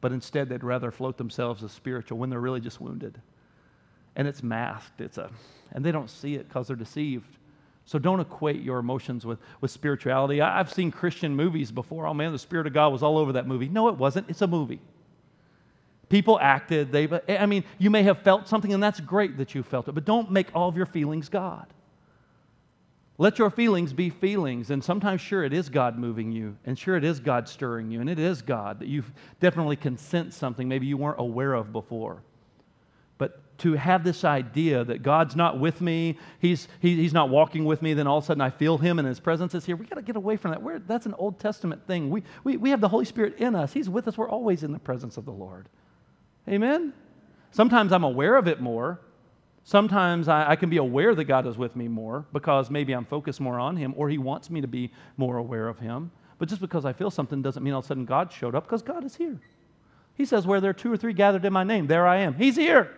But instead, they'd rather float themselves as spiritual when they're really just wounded. And it's masked. It's a, and they don't see it because they're deceived. So don't equate your emotions with, with spirituality. I, I've seen Christian movies before. Oh man, the Spirit of God was all over that movie. No, it wasn't. It's a movie. People acted. They, I mean, you may have felt something, and that's great that you felt it, but don't make all of your feelings God. Let your feelings be feelings. And sometimes, sure, it is God moving you. And sure, it is God stirring you. And it is God that you definitely can sense something maybe you weren't aware of before. But to have this idea that God's not with me, He's, he, he's not walking with me, then all of a sudden I feel Him and His presence is here, we got to get away from that. We're, that's an Old Testament thing. We, we, we have the Holy Spirit in us, He's with us. We're always in the presence of the Lord. Amen? Sometimes I'm aware of it more. Sometimes I, I, can be aware that God is with me more because maybe I'm focused more on Him or He wants me to be more aware of Him. But just because I feel something doesn't mean all of a sudden God showed up because God is here. He says, Where there are two or three gathered in my name, there I am. He's here.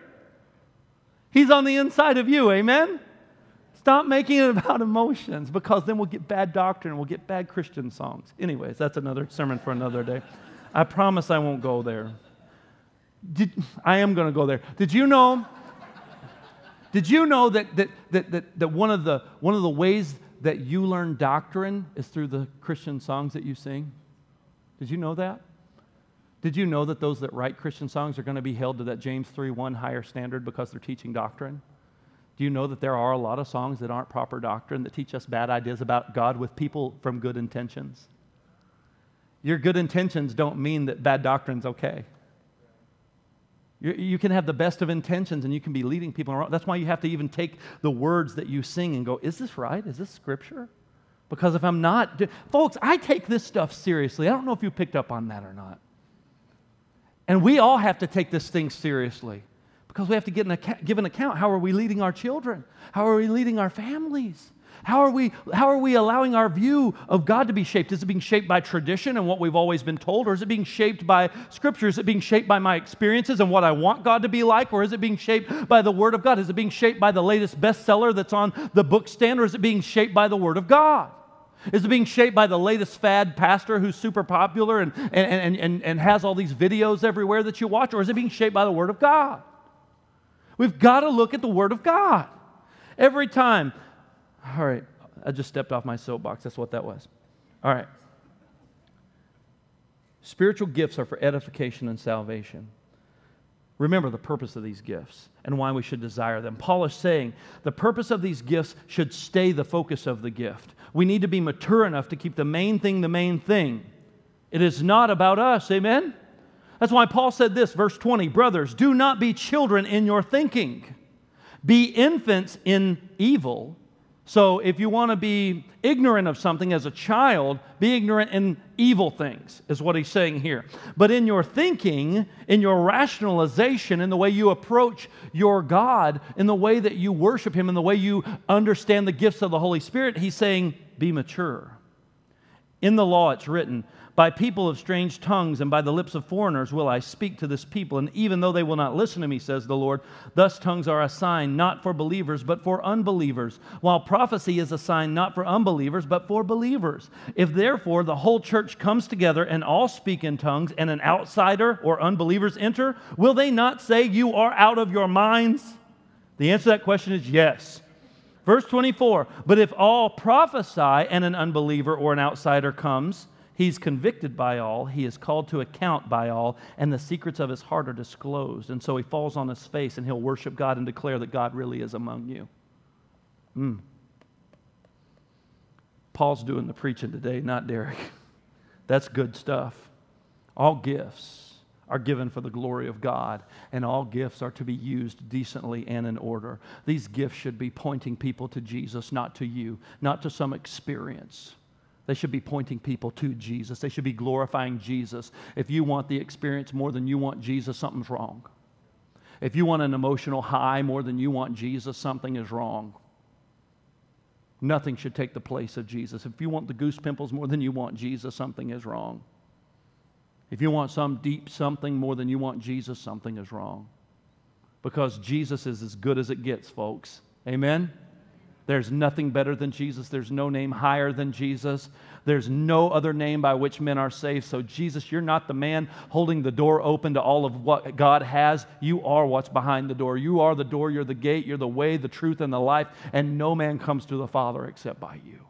He's on the inside of you. Amen? Stop making it about emotions because then we'll get bad doctrine, and we'll get bad Christian songs. Anyways, that's another sermon for another day. I promise I won't go there. Did, I am going to go there. Did you know? Did you know that, that, that, that, that one, of the, one of the ways that you learn doctrine is through the Christian songs that you sing? Did you know that? Did you know that those that write Christian songs are going to be held to that James 3 1 higher standard because they're teaching doctrine? Do you know that there are a lot of songs that aren't proper doctrine that teach us bad ideas about God with people from good intentions? Your good intentions don't mean that bad doctrine's okay. You, can have the best of intentions and you can be leading people wrong. That's why you have to even take the words that you sing and go, is this right? Is this scripture? Because if I'm not, folks, I take this stuff seriously. I don't know if you picked up on that or not. And we all have to take this thing seriously because we have to get an account, give an account. How are we leading our children? How are we leading our families? How are, we, how are we allowing our view of God to be shaped? Is it being shaped by tradition and what we've always been told, or is it being shaped by Scripture? Is it being shaped by my experiences and what I want God to be like, or is it being shaped by the Word of God? Is it being shaped by the latest bestseller that's on the book stand, or is it being shaped by the Word of God? Is it being shaped by the latest fad pastor who's super popular and, and, and, and, and has all these videos everywhere that you watch, or is it being shaped by the Word of God? We've got to look at the Word of God. Every time, all right, I just stepped off my soapbox. That's what that was. All right. Spiritual gifts are for edification and salvation. Remember the purpose of these gifts and why we should desire them. Paul is saying the purpose of these gifts should stay the focus of the gift. We need to be mature enough to keep the main thing the main thing. It is not about us, amen? That's why Paul said this, verse 20 Brothers, do not be children in your thinking, be infants in evil so, if you want to be ignorant of something as a child, be ignorant in evil things, is what he's saying here. But in your thinking, in your rationalization, in the way you approach your God, in the way that you worship Him, in the way you understand the gifts of the Holy Spirit, he's saying, be mature. In the law, it's written, by people of strange tongues and by the lips of foreigners will I speak to this people. And even though they will not listen to me, says the Lord, thus tongues are a sign not for believers, but for unbelievers, while prophecy is a sign not for unbelievers, but for believers. If therefore the whole church comes together and all speak in tongues, and an outsider or unbelievers enter, will they not say, You are out of your minds? The answer to that question is yes. Verse 24, but if all prophesy and an unbeliever or an outsider comes, He's convicted by all, he is called to account by all, and the secrets of his heart are disclosed. And so he falls on his face and he'll worship God and declare that God really is among you. Mm. Paul's doing the preaching today, not Derek. That's good stuff. All gifts are given for the glory of God, and all gifts are to be used decently and in order. These gifts should be pointing people to Jesus, not to you, not to some experience. They should be pointing people to Jesus. They should be glorifying Jesus. If you want the experience more than you want Jesus, something's wrong. If you want an emotional high more than you want Jesus, something is wrong. Nothing should take the place of Jesus. If you want the goose pimples more than you want Jesus, something is wrong. If you want some deep something more than you want Jesus, something is wrong. Because Jesus is as good as it gets, folks. Amen? There's nothing better than Jesus. There's no name higher than Jesus. There's no other name by which men are saved. So, Jesus, you're not the man holding the door open to all of what God has. You are what's behind the door. You are the door. You're the gate. You're the way, the truth, and the life. And no man comes to the Father except by you.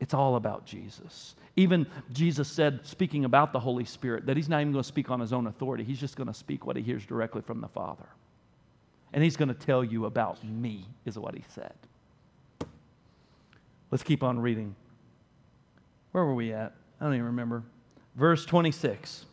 It's all about Jesus. Even Jesus said, speaking about the Holy Spirit, that he's not even going to speak on his own authority. He's just going to speak what he hears directly from the Father and he's going to tell you about me, is what he said. Let's keep on reading. Where were we at? I don't even remember. Verse 26.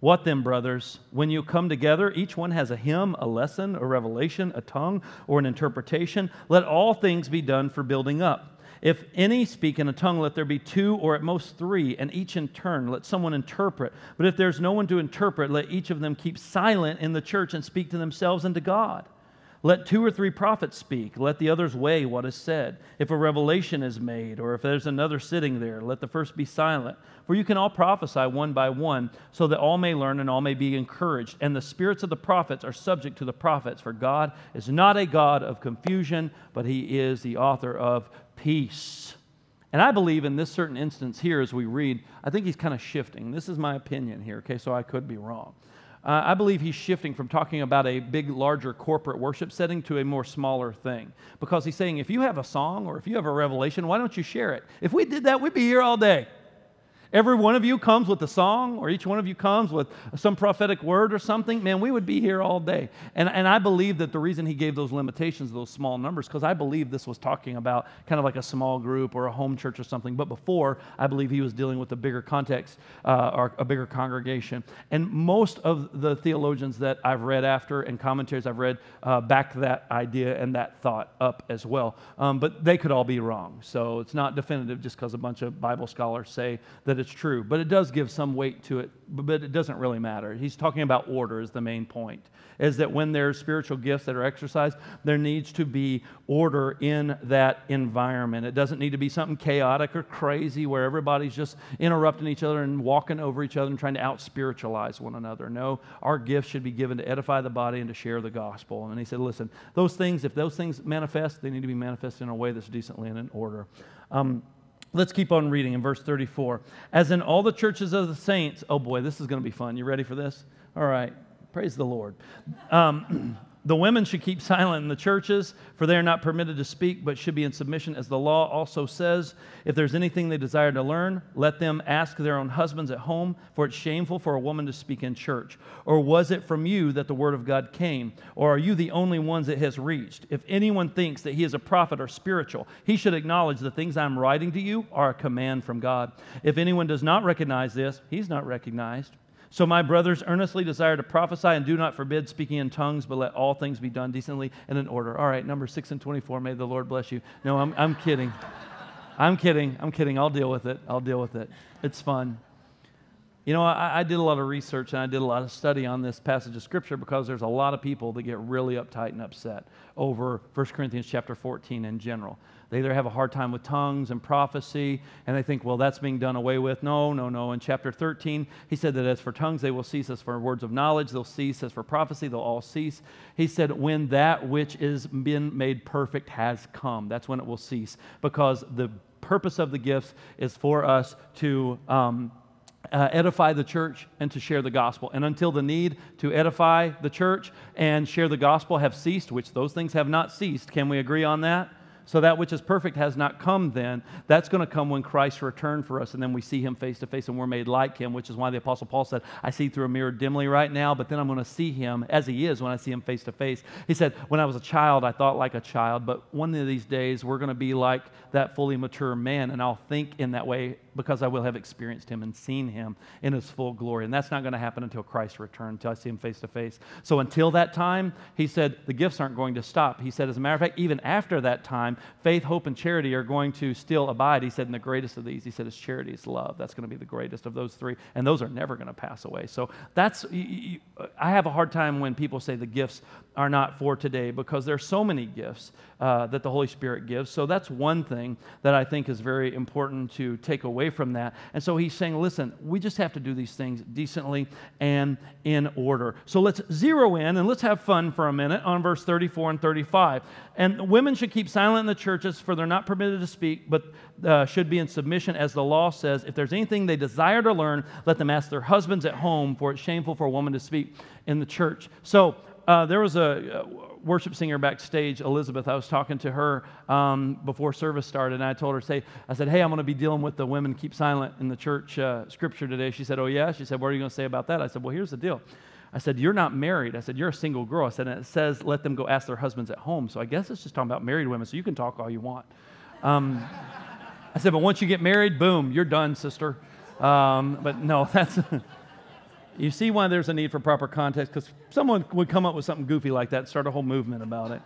What then, brothers? When you come together, each one has a hymn, a lesson, a revelation, a tongue, or an interpretation. Let all things be done for building up. If any speak in a tongue, let there be two or at most three, and each in turn. Let someone interpret. But if there's no one to interpret, let each of them keep silent in the church and speak to themselves and to God. Let two or three prophets speak. Let the others weigh what is said. If a revelation is made, or if there's another sitting there, let the first be silent. For you can all prophesy one by one, so that all may learn and all may be encouraged. And the spirits of the prophets are subject to the prophets, for God is not a God of confusion, but He is the author of peace. And I believe in this certain instance here, as we read, I think he's kind of shifting. This is my opinion here, okay, so I could be wrong. Uh, I believe he's shifting from talking about a big, larger corporate worship setting to a more smaller thing. Because he's saying, if you have a song or if you have a revelation, why don't you share it? If we did that, we'd be here all day. Every one of you comes with a song, or each one of you comes with some prophetic word or something, man, we would be here all day. And, and I believe that the reason he gave those limitations, those small numbers, because I believe this was talking about kind of like a small group or a home church or something. But before, I believe he was dealing with a bigger context uh, or a bigger congregation. And most of the theologians that I've read after and commentaries I've read uh, back that idea and that thought up as well. Um, but they could all be wrong. So it's not definitive just because a bunch of Bible scholars say that that it's true, but it does give some weight to it, but it doesn't really matter. He's talking about order, is the main point. Is that when there's spiritual gifts that are exercised, there needs to be order in that environment. It doesn't need to be something chaotic or crazy where everybody's just interrupting each other and walking over each other and trying to out spiritualize one another. No, our gifts should be given to edify the body and to share the gospel. And he said, listen, those things, if those things manifest, they need to be manifested in a way that's decently and in order. Um, Let's keep on reading in verse 34. As in all the churches of the saints, oh boy, this is going to be fun. You ready for this? All right. Praise the Lord. Um, The women should keep silent in the churches, for they are not permitted to speak, but should be in submission, as the law also says. If there's anything they desire to learn, let them ask their own husbands at home, for it's shameful for a woman to speak in church. Or was it from you that the word of God came? Or are you the only ones it has reached? If anyone thinks that he is a prophet or spiritual, he should acknowledge the things I'm writing to you are a command from God. If anyone does not recognize this, he's not recognized. So, my brothers, earnestly desire to prophesy and do not forbid speaking in tongues, but let all things be done decently and in order. All right, number six and 24, may the Lord bless you. No, I'm, I'm kidding. I'm kidding. I'm kidding. I'll deal with it. I'll deal with it. It's fun. You know, I, I, did a lot of research and I did a lot of study on this passage of Scripture because there's a lot of people that get really uptight and upset over 1 Corinthians chapter 14 in general. They either have a hard time with tongues and prophecy, and they think, well, that's being done away with. No, no, no. In chapter 13, he said that as for tongues, they will cease. As for words of knowledge, they'll cease. As for prophecy, they'll all cease. He said, when that which is been made perfect has come, that's when it will cease, because the purpose of the gifts is for us to. Um, uh, edify the church and to share the gospel. And until the need to edify the church and share the gospel have ceased, which those things have not ceased, can we agree on that? So that which is perfect has not come then. That's going to come when Christ returns for us, and then we see him face to face and we're made like him, which is why the Apostle Paul said, I see through a mirror dimly right now, but then I'm going to see him as he is when I see him face to face. He said, When I was a child, I thought like a child, but one of these days we're going to be like that fully mature man, and I'll think in that way because I will have experienced him and seen him in his full glory. And that's not going to happen until Christ returns, until I see him face to face. So until that time, he said, the gifts aren't going to stop. He said, as a matter of fact, even after that time, faith, hope, and charity are going to still abide. He said, and the greatest of these, he said, is charity, is love. That's going to be the greatest of those three. And those are never going to pass away. So that's, I have a hard time when people say the gifts are not for today because there are so many gifts uh, that the Holy Spirit gives. So that's one thing that I think is very important to take away from that. And so he's saying, listen, we just have to do these things decently and in order. So let's zero in and let's have fun for a minute on verse 34 and 35. And women should keep silent in the churches, for they're not permitted to speak, but uh, should be in submission, as the law says. If there's anything they desire to learn, let them ask their husbands at home, for it's shameful for a woman to speak in the church. So uh, there was a, worship singer backstage, Elizabeth. I was talking to her um, before service started, and I told her, "Say, I said, hey, I'm going to be dealing with the women keep silent in the church uh, scripture today." She said, "Oh yeah." She said, "What are you going to say about that?" I said, "Well, here's the deal." I said, You're not married. I said, You're a single girl. I said, And it says, Let them go ask their husbands at home. So I guess it's just talking about married women, so you can talk all you want. Um, I said, But once you get married, boom, you're done, sister. Um, but no, that's. You see why there's a need for proper context because someone would come up with something goofy like that, start a whole movement about it.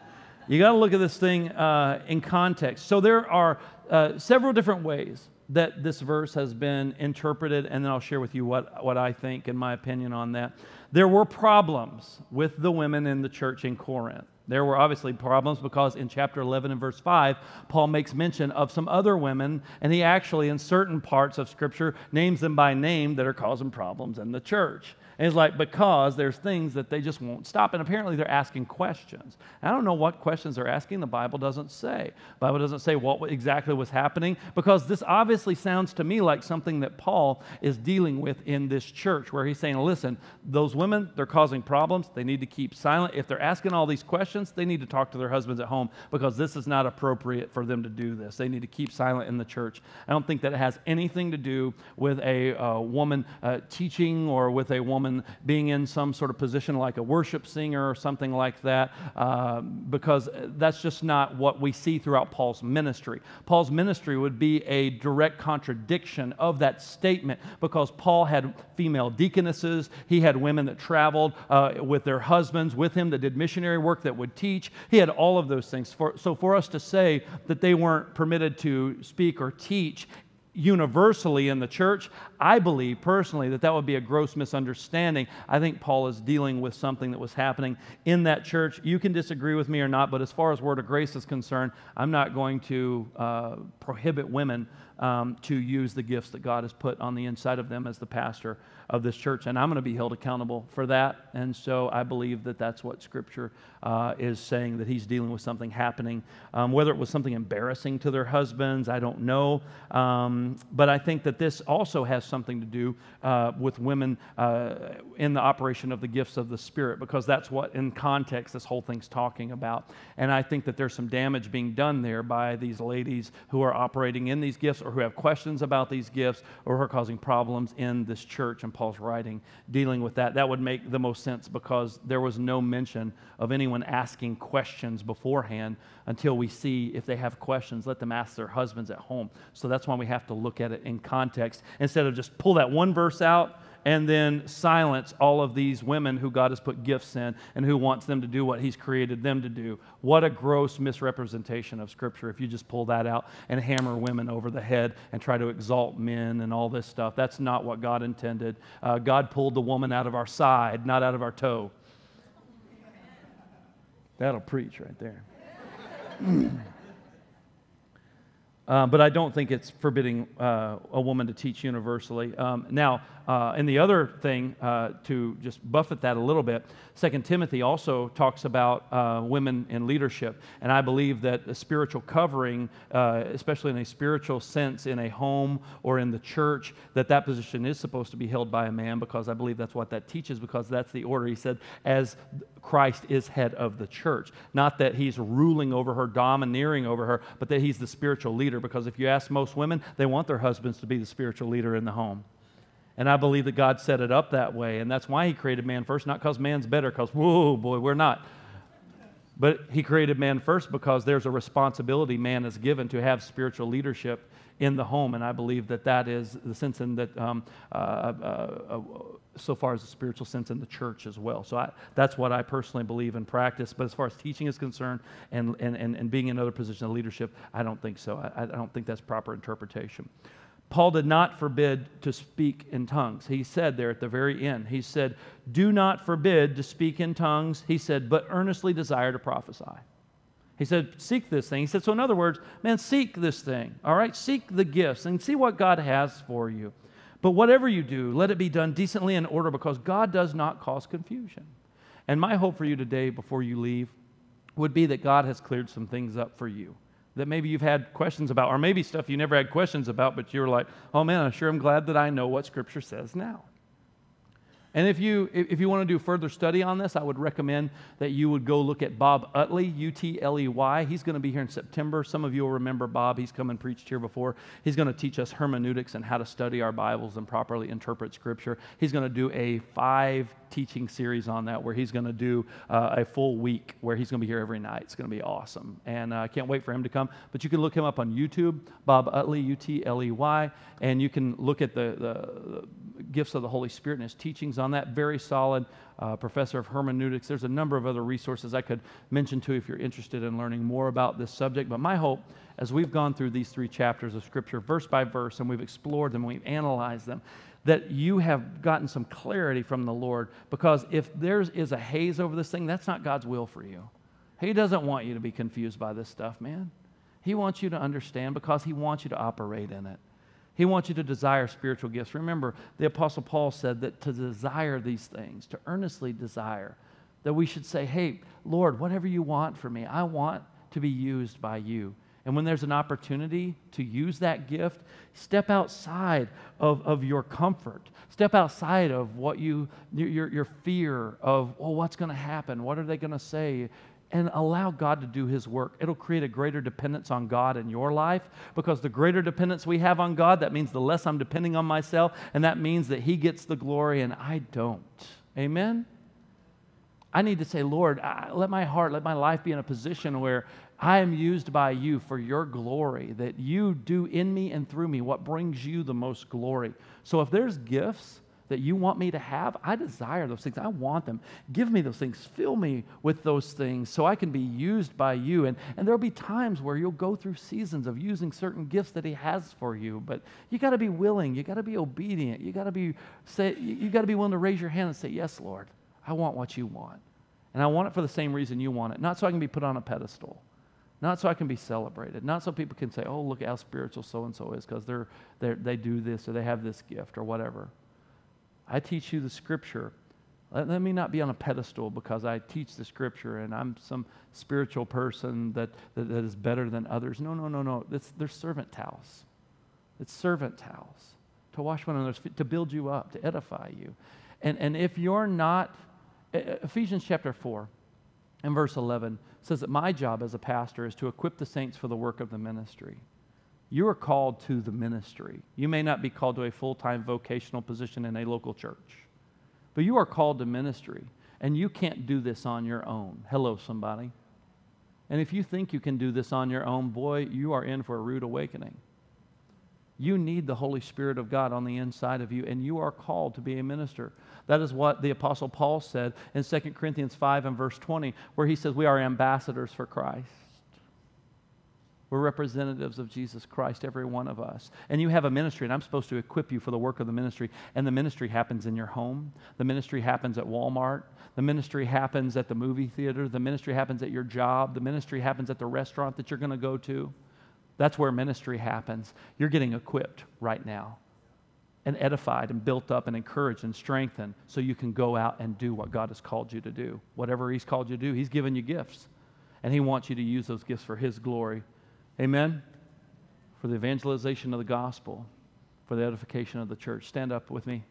You got to look at this thing uh, in context. So there are uh, several different ways that this verse has been interpreted, and then I'll share with you what, what I think and my opinion on that. There were problems with the women in the church in Corinth. There were obviously problems because in chapter 11 and verse 5, Paul makes mention of some other women, and he actually, in certain parts of Scripture, names them by name that are causing problems in the church. And it's like, because there's things that they just won't stop. And apparently they're asking questions. I don't know what questions they're asking. The Bible doesn't say. The Bible doesn't say what exactly was happening because this obviously sounds to me like something that Paul is dealing with in this church where he's saying, listen, those women, they're causing problems. They need to keep silent. If they're asking all these questions, they need to talk to their husbands at home because this is not appropriate for them to do this. They need to keep silent in the church. I don't think that it has anything to do with a uh, woman uh, teaching or with a woman woman being in some sort of position like a worship singer or something like that, uh, because that's just not what we see throughout Paul's ministry. Paul's ministry would be a direct contradiction of that statement because Paul had female deaconesses, he had women that traveled uh, with their husbands with him that did missionary work that would teach. He had all of those things. For, so for us to say that they weren't permitted to speak or teach universally in the church. I believe personally that that would be a gross misunderstanding. I think Paul is dealing with something that was happening in that church. You can disagree with me or not, but as far as Word of Grace is concerned, I'm not going to uh, prohibit women um, to use the gifts that God has put on the inside of them as the pastor of this church. And I'm going to be held accountable for that. And so I believe that that's what Scripture uh, is saying, that he's dealing with something happening. Um, whether it was something embarrassing to their husbands, I don't know. Um, but I think that this also has something to do uh, with women uh, in the operation of the gifts of the Spirit, because that's what, in context, this whole thing's talking about. And I think that there's some damage being done there by these ladies who are operating in these gifts or who have questions about these gifts or who are causing problems in this church. And Paul's writing dealing with that. That would make the most sense because there was no mention of anyone asking questions beforehand until we see if they have questions, let them ask their husbands at home. So that's why we have to look at it in context instead of just pull that one verse out and then silence all of these women who God has put gifts in and who wants them to do what He's created them to do. What a gross misrepresentation of Scripture if you just pull that out and hammer women over the head and try to exalt men and all this stuff. That's not what God intended. Uh, God pulled the woman out of our side, not out of our toe. That'll preach right there. Uh, but I don't think it's forbidding uh, a woman to teach universally. Um, now, uh, and the other thing uh, to just buffet that a little bit, Second Timothy also talks about uh, women in leadership, and I believe that a spiritual covering, uh, especially in a spiritual sense, in a home or in the church, that that position is supposed to be held by a man because I believe that's what that teaches because that's the order. He said, as Christ is head of the church, not that he's ruling over her, domineering over her, but that he's the spiritual leader. Because if you ask most women, they want their husbands to be the spiritual leader in the home. And I believe that God set it up that way. And that's why He created man first, not because man's better, because, whoa, boy, we're not. But He created man first because there's a responsibility man is given to have spiritual leadership in the home. And I believe that that is the sense in that, um, uh, uh, uh, so far as the spiritual sense in the church as well. So I, that's what I personally believe in practice. But as far as teaching is concerned and, and, and, and being in another position of leadership, I don't think so. I, I don't think that's proper interpretation. Paul did not forbid to speak in tongues. He said there at the very end, he said, Do not forbid to speak in tongues. He said, but earnestly desire to prophesy. He said, Seek this thing. He said, So, in other words, man, seek this thing, all right? Seek the gifts and see what God has for you. But whatever you do, let it be done decently in order because God does not cause confusion. And my hope for you today before you leave would be that God has cleared some things up for you that maybe you've had questions about, or maybe stuff you never had questions about, but you're like, oh man, I sure am glad that I know what Scripture says now. And if you, if you want to do further study on this, I would recommend that you would go look at Bob Utley, U T L E Y. He's going to be here in September. Some of you will remember Bob. He's come and preached here before. He's going to teach us hermeneutics and how to study our Bibles and properly interpret Scripture. He's going to do a five teaching series on that where he's going to do uh, a full week where he's going to be here every night. It's going to be awesome. And uh, I can't wait for him to come. But you can look him up on YouTube, Bob Utley, U T L E Y, and you can look at the, the, the, gifts of the Holy Spirit and his teachings on that. Very solid uh, professor of hermeneutics. There's a number of other resources I could mention too if you're interested in learning more about this subject. But my hope, as we've gone through these three chapters of Scripture, verse by verse, and we've explored them, we've analyzed them, that you have gotten some clarity from the Lord. Because if there is a haze over this thing, that's not God's will for you. He doesn't want you to be confused by this stuff, man. He wants you to understand because He wants you to operate in it. He wants you to desire spiritual gifts. Remember, the Apostle Paul said that to desire these things, to earnestly desire, that we should say, Hey, Lord, whatever you want for me, I want to be used by you. And when there's an opportunity to use that gift, step outside of, of your comfort. Step outside of what you, your, your fear of, well, what's going to happen? What are they going to say? And allow God to do His work. It'll create a greater dependence on God in your life because the greater dependence we have on God, that means the less I'm depending on myself, and that means that He gets the glory and I don't. Amen? I need to say, Lord, let my heart, let my life be in a position where I am used by you for your glory, that you do in me and through me what brings you the most glory. So if there's gifts that you want me to have, I desire those things. I want them. Give me those things. Fill me with those things so I can be used by you. And, and there'll be times where you'll go through seasons of using certain gifts that He has for you. But you got to be willing. You got to be obedient. You got to be say. You got to be willing to raise your hand and say, "Yes, Lord, I want what you want, and I want it for the same reason you want it, not so I can be put on a pedestal." Not so I can be celebrated. Not so people can say, oh, look how spiritual so and so is because they're, they're, they do this or they have this gift or whatever. I teach you the scripture. Let, let, me not be on a pedestal because I teach the scripture and I'm some spiritual person that, that, that is better than others. No, no, no, no. It's, they're servant towels. It's servant towels to wash one another's feet, to build you up, to edify you. And, and if you're not, Ephesians chapter 4 and verse 11 says that my job as a pastor is to equip the saints for the work of the ministry. You are called to the ministry. You may not be called to a full time vocational position in a local church, but you are called to ministry, and you can't do this on your own. Hello, somebody. And if you think you can do this on your own, boy, you are in for a rude awakening. You need the Holy Spirit of God on the inside of you, and you are called to be a minister. That is what the Apostle Paul said in 2 Corinthians 5 and verse 20, where he says, We are ambassadors for Christ. We're representatives of Jesus Christ, every one of us. And you have a ministry, and I'm supposed to equip you for the work of the ministry. And the ministry happens in your home, the ministry happens at Walmart, the ministry happens at the movie theater, the ministry happens at your job, the ministry happens at the restaurant that you're going to go to. That's where ministry happens. You're getting equipped right now and edified and built up and encouraged and strengthened so you can go out and do what God has called you to do. Whatever He's called you to do, He's given you gifts. And He wants you to use those gifts for His glory. Amen? For the evangelization of the gospel, for the edification of the church. Stand up with me.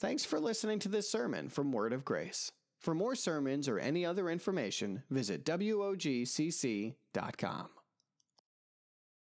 Thanks for listening to this sermon from Word of Grace. For more sermons or any other information, visit WOGCC.com.